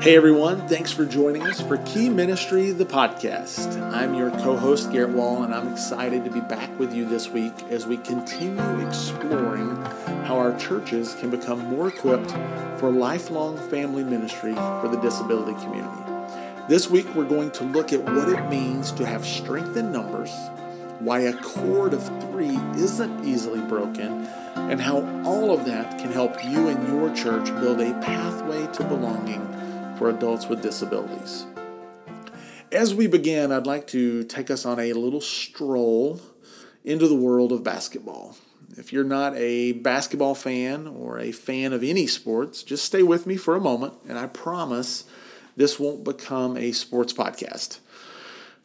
Hey everyone, thanks for joining us for Key Ministry, the podcast. I'm your co host, Garett Wall, and I'm excited to be back with you this week as we continue exploring how our churches can become more equipped for lifelong family ministry for the disability community. This week, we're going to look at what it means to have strength in numbers, why a cord of three isn't easily broken, and how all of that can help you and your church build a pathway to belonging for adults with disabilities. As we begin, I'd like to take us on a little stroll into the world of basketball. If you're not a basketball fan or a fan of any sports, just stay with me for a moment, and I promise this won't become a sports podcast.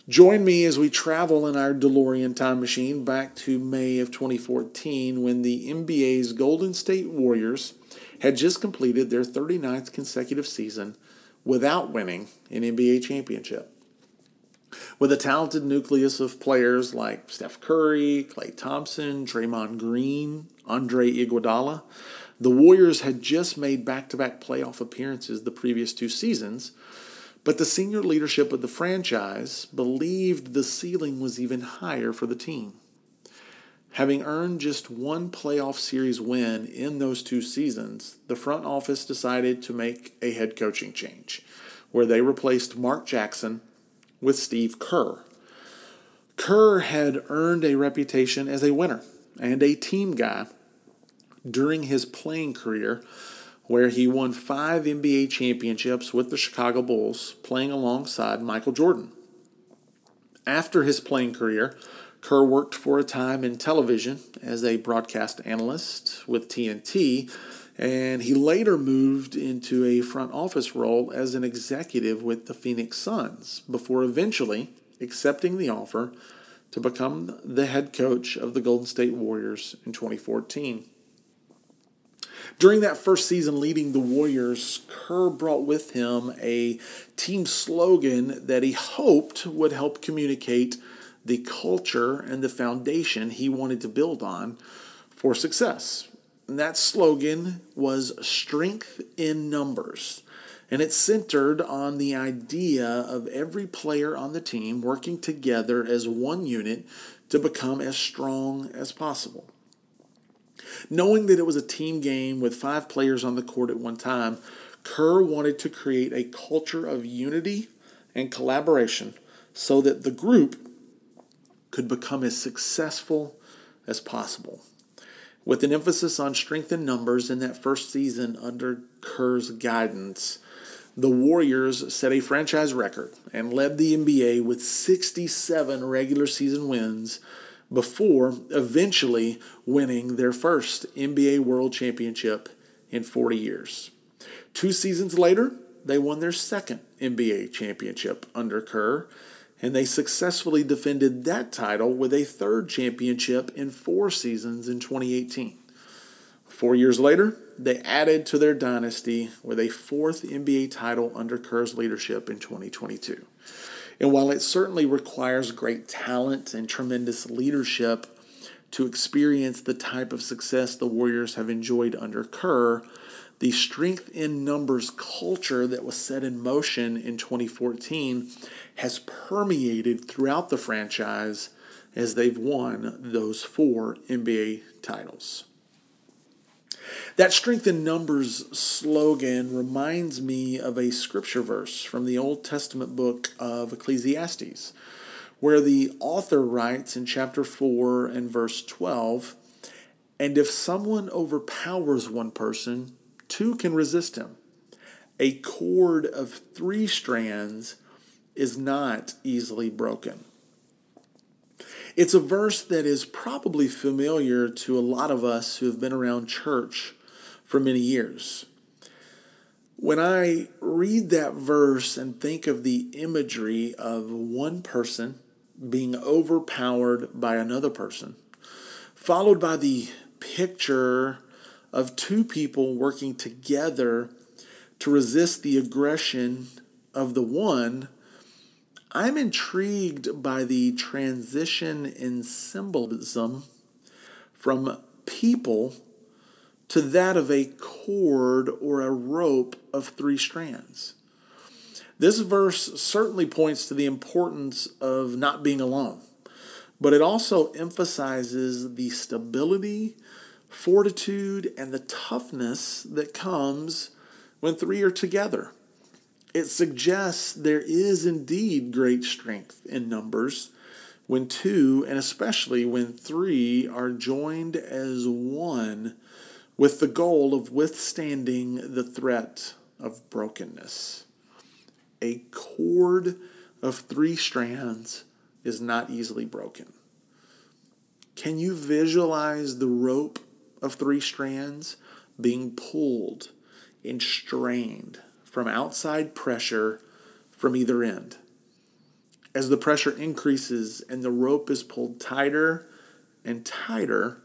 Join me as we travel in our DeLorean time machine back to May of 2014 when the NBA's Golden State Warriors had just completed their 39th consecutive season without winning an NBA championship. With a talented nucleus of players like Steph Curry, Klay Thompson, Draymond Green, Andre Iguodala, the Warriors had just made back to back playoff appearances the previous two seasons, but the senior leadership of the franchise believed the ceiling was even higher for the team. Having earned just one playoff series win in those two seasons, the front office decided to make a head coaching change, where they replaced Mark Jackson with Steve Kerr. Kerr had earned a reputation as a winner and a team guy during his playing career, where he won five NBA championships with the Chicago Bulls, playing alongside Michael Jordan. After his playing career, Kerr worked for a time in television as a broadcast analyst with TNT, and he later moved into a front office role as an executive with the Phoenix Suns before eventually accepting the offer to become the head coach of the Golden State Warriors in 2014. During that first season leading the Warriors, Kerr brought with him a team slogan that he hoped would help communicate the culture and the foundation he wanted to build on for success. And that slogan was strength in numbers. And it centered on the idea of every player on the team working together as one unit to become as strong as possible. Knowing that it was a team game with five players on the court at one time, Kerr wanted to create a culture of unity and collaboration so that the group could become as successful as possible. With an emphasis on strength in numbers in that first season under Kerr's guidance, the Warriors set a franchise record and led the NBA with 67 regular season wins before eventually winning their first NBA World Championship in 40 years. Two seasons later, they won their second NBA championship under Kerr and they successfully defended that title with a third championship in four seasons in 2018. Four years later, they added to their dynasty with a fourth NBA title under Kerr's leadership in 2022. And while it certainly requires great talent and tremendous leadership to experience the type of success the Warriors have enjoyed under Kerr, the strength in numbers culture that was set in motion in 2014 has permeated throughout the franchise as they've won those four NBA titles. That strength in numbers slogan reminds me of a scripture verse from the Old Testament book of Ecclesiastes, where the author writes in chapter 4 and verse 12 And if someone overpowers one person, two can resist him. A cord of three strands is not easily broken. It's a verse that is probably familiar to a lot of us who have been around church for many years. When I read that verse and think of the imagery of one person being overpowered by another person, followed by the picture of two people working together to resist the aggression of the one, I'm intrigued by the transition in symbolism from people to that of a cord or a rope of three strands. This verse certainly points to the importance of not being alone, but it also emphasizes the stability, fortitude, and the toughness that comes when three are together. It suggests there is indeed great strength in numbers when two, and especially when three, are joined as one with the goal of withstanding the threat of brokenness. A cord of three strands is not easily broken. Can you visualize the rope of three strands being pulled and strained from outside pressure from either end? As the pressure increases and the rope is pulled tighter and tighter,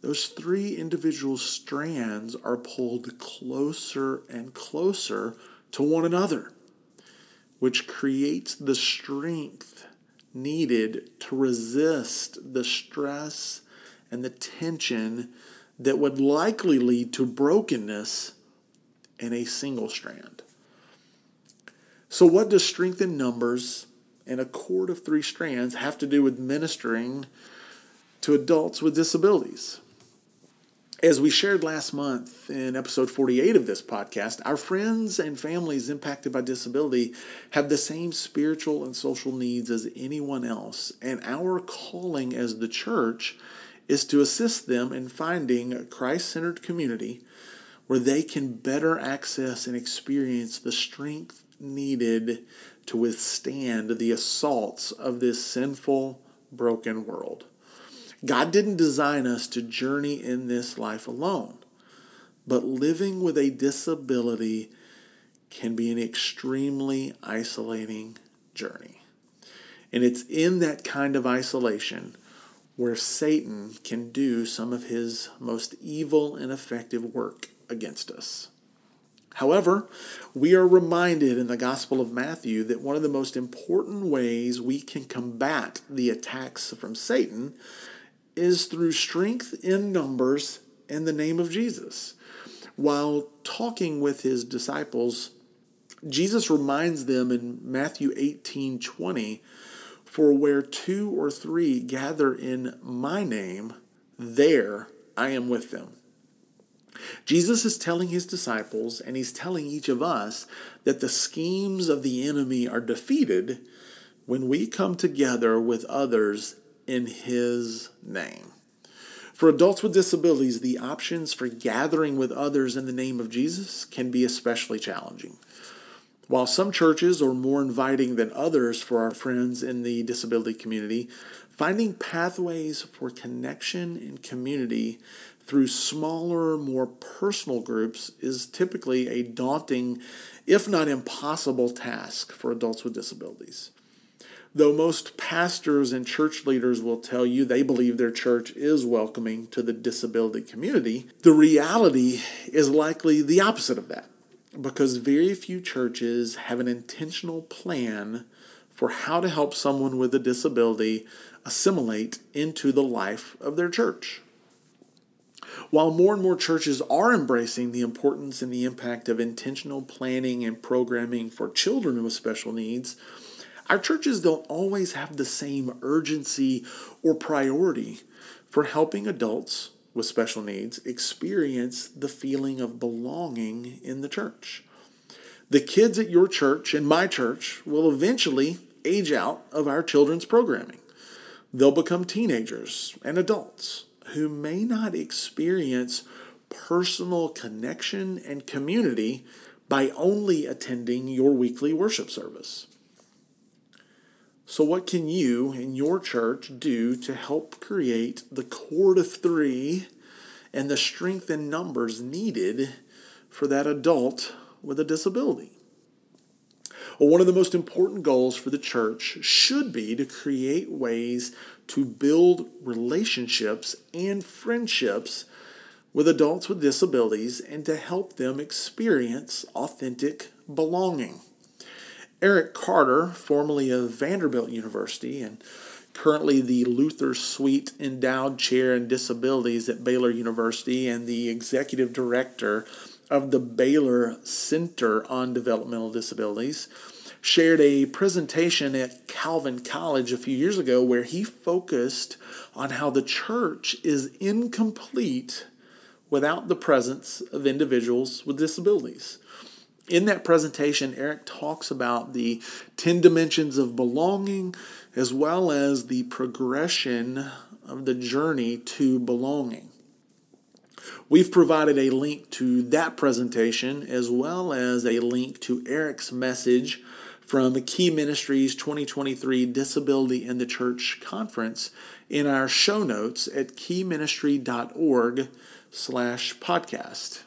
those three individual strands are pulled closer and closer to one another, which creates the strength needed to resist the stress and the tension that would likely lead to brokenness in a single strand. So, what does strength in numbers and a cord of three strands have to do with ministering to adults with disabilities? As we shared last month in episode 48 of this podcast, our friends and families impacted by disability have the same spiritual and social needs as anyone else, and our calling as the church is to assist them in finding a Christ centered community where they can better access and experience the strength needed to withstand the assaults of this sinful, broken world. God didn't design us to journey in this life alone, but living with a disability can be an extremely isolating journey. And it's in that kind of isolation where Satan can do some of his most evil and effective work against us. However, we are reminded in the Gospel of Matthew that one of the most important ways we can combat the attacks from Satan is through strength in numbers in the name of Jesus. While talking with his disciples, Jesus reminds them in Matthew 18 20, For where two or three gather in my name, there I am with them. Jesus is telling his disciples, and he's telling each of us, that the schemes of the enemy are defeated when we come together with others in His name. For adults with disabilities, the options for gathering with others in the name of Jesus can be especially challenging. While some churches are more inviting than others for our friends in the disability community, finding pathways for connection and community through smaller, more personal groups is typically a daunting, if not impossible, task for adults with disabilities. Though most pastors and church leaders will tell you they believe their church is welcoming to the disability community, the reality is likely the opposite of that because very few churches have an intentional plan for how to help someone with a disability assimilate into the life of their church. While more and more churches are embracing the importance and the impact of intentional planning and programming for children with special needs, our churches don't always have the same urgency or priority for helping adults with special needs experience the feeling of belonging in the church. The kids at your church and my church will eventually age out of our children's programming. They'll become teenagers and adults who may not experience personal connection and community by only attending your weekly worship service. So, what can you and your church do to help create the cord of three and the strength in numbers needed for that adult with a disability? Well, one of the most important goals for the church should be to create ways to build relationships and friendships with adults with disabilities and to help them experience authentic belonging. Erik Carter, formerly of Vanderbilt University and currently the Luther Sweet Endowed Chair in Disabilities at Baylor University and the executive director of the Baylor Center on Developmental Disabilities, shared a presentation at Calvin College a few years ago where he focused on how the church is incomplete without the presence of individuals with disabilities. In that presentation, Erik talks about the 10 dimensions of belonging as well as the progression of the journey to belonging. We've provided a link to that presentation as well as a link to Erik's message from Key Ministries 2023 Disability in the Church Conference in our show notes at keyministry.org slash podcast.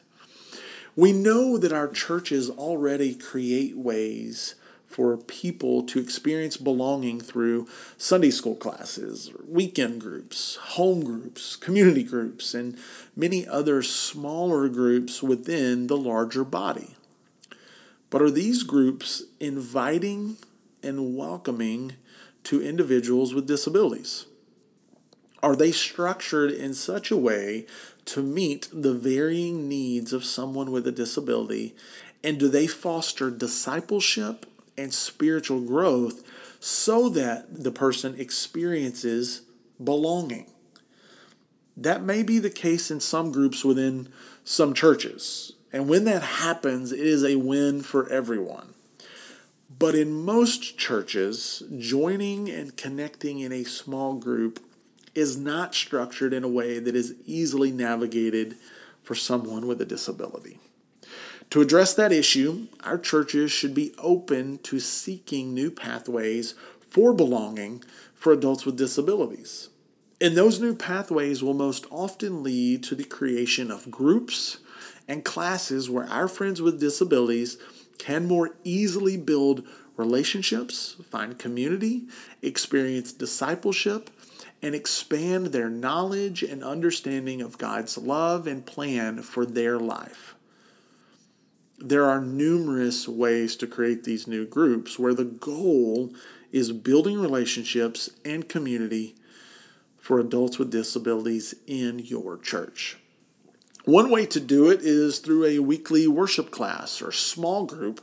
We know that our churches already create ways for people to experience belonging through Sunday school classes, weekend groups, home groups, community groups, and many other smaller groups within the larger body. But are these groups inviting and welcoming to individuals with disabilities? Are they structured in such a way to meet the varying needs of someone with a disability? And do they foster discipleship and spiritual growth so that the person experiences belonging. That may be the case in some groups within some churches. And when that happens, it is a win for everyone. But in most churches, joining and connecting in a small group is not structured in a way that is easily navigated for someone with a disability. To address that issue, our churches should be open to seeking new pathways for belonging for adults with disabilities. And those new pathways will most often lead to the creation of groups and classes where our friends with disabilities can more easily build relationships, find community, experience discipleship, and expand their knowledge and understanding of God's love and plan for their life there are numerous ways to create these new groups where the goal is building relationships and community for adults with disabilities in your church. One way to do it is through a weekly worship class or small group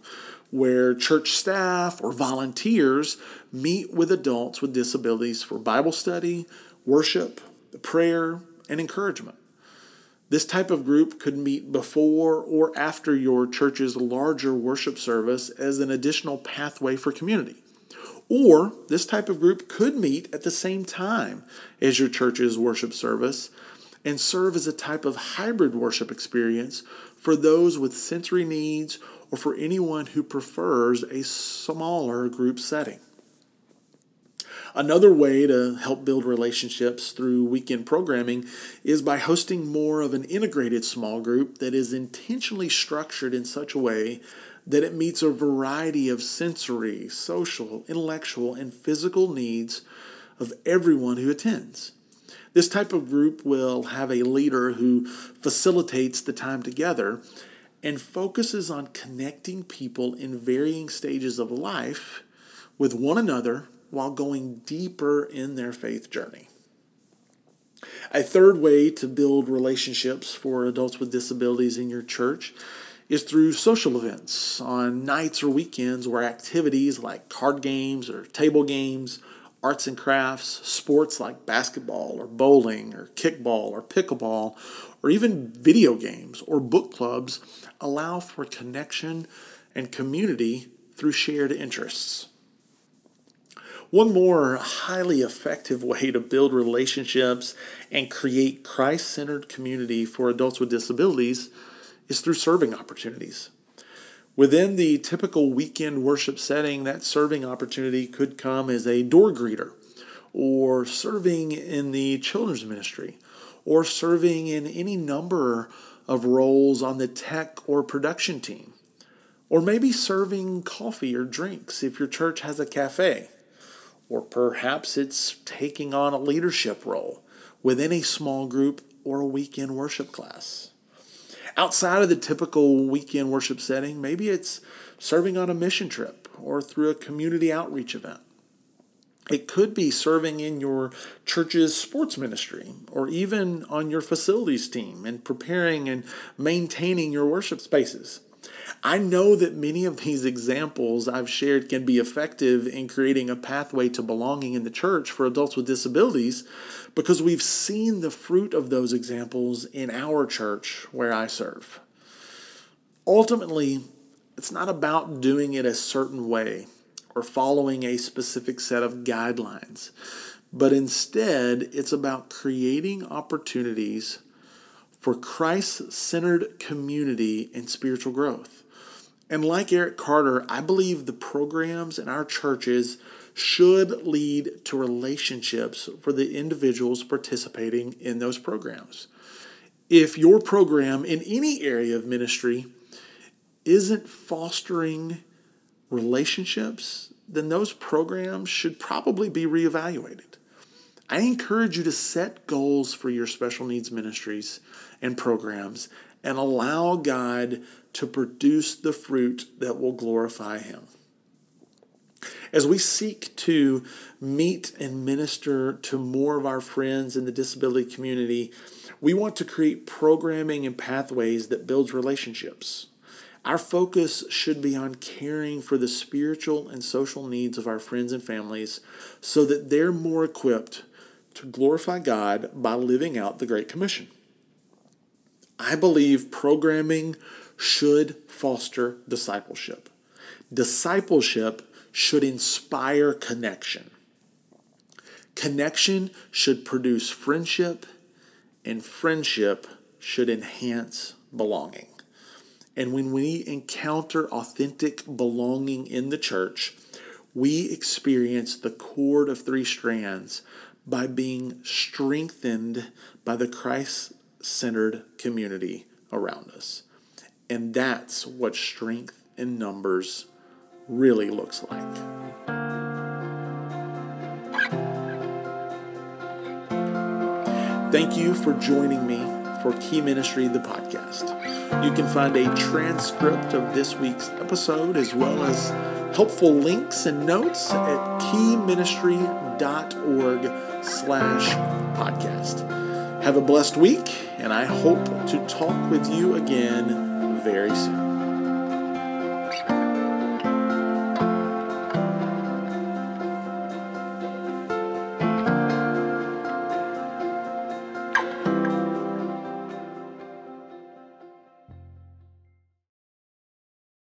where church staff or volunteers meet with adults with disabilities for Bible study, worship, prayer, and encouragement. This type of group could meet before or after your church's larger worship service as an additional pathway for community. Or this type of group could meet at the same time as your church's worship service and serve as a type of hybrid worship experience for those with sensory needs or for anyone who prefers a smaller group setting. Another way to help build relationships through weekend programming is by hosting more of an integrated small group that is intentionally structured in such a way that it meets a variety of sensory, social, intellectual, and physical needs of everyone who attends. This type of group will have a leader who facilitates the time together and focuses on connecting people in varying stages of life with one another while going deeper in their faith journey. A third way to build relationships for adults with disabilities in your church is through social events on nights or weekends where activities like card games or table games, arts and crafts, sports like basketball or bowling or kickball or pickleball, or even video games or book clubs allow for connection and community through shared interests. One more highly effective way to build relationships and create Christ centered community for adults with disabilities is through serving opportunities. Within the typical weekend worship setting, that serving opportunity could come as a door greeter, or serving in the children's ministry, or serving in any number of roles on the tech or production team, or maybe serving coffee or drinks if your church has a cafe or perhaps it's taking on a leadership role within a small group or a weekend worship class. Outside of the typical weekend worship setting, maybe it's serving on a mission trip or through a community outreach event. It could be serving in your church's sports ministry or even on your facilities team and preparing and maintaining your worship spaces. I know that many of these examples I've shared can be effective in creating a pathway to belonging in the church for adults with disabilities because we've seen the fruit of those examples in our church where I serve. Ultimately, it's not about doing it a certain way or following a specific set of guidelines, but instead, it's about creating opportunities for Christ centered community and spiritual growth. And like Erik Carter, I believe the programs in our churches should lead to relationships for the individuals participating in those programs. If your program in any area of ministry isn't fostering relationships, then those programs should probably be reevaluated. I encourage you to set goals for your special needs ministries and programs and allow God to produce the fruit that will glorify Him. As we seek to meet and minister to more of our friends in the disability community, we want to create programming and pathways that builds relationships. Our focus should be on caring for the spiritual and social needs of our friends and families so that they're more equipped to glorify God by living out the Great Commission. I believe programming should foster discipleship. Discipleship should inspire connection. Connection should produce friendship, and friendship should enhance belonging. And when we encounter authentic belonging in the church, we experience the cord of three strands by being strengthened by the Christ centered community around us. And that's what strength in numbers really looks like. Thank you for joining me for Key Ministry, the podcast. You can find a transcript of this week's episode as well as helpful links and notes at keyministry.org slash podcast. Have a blessed week, and I hope to talk with you again very soon.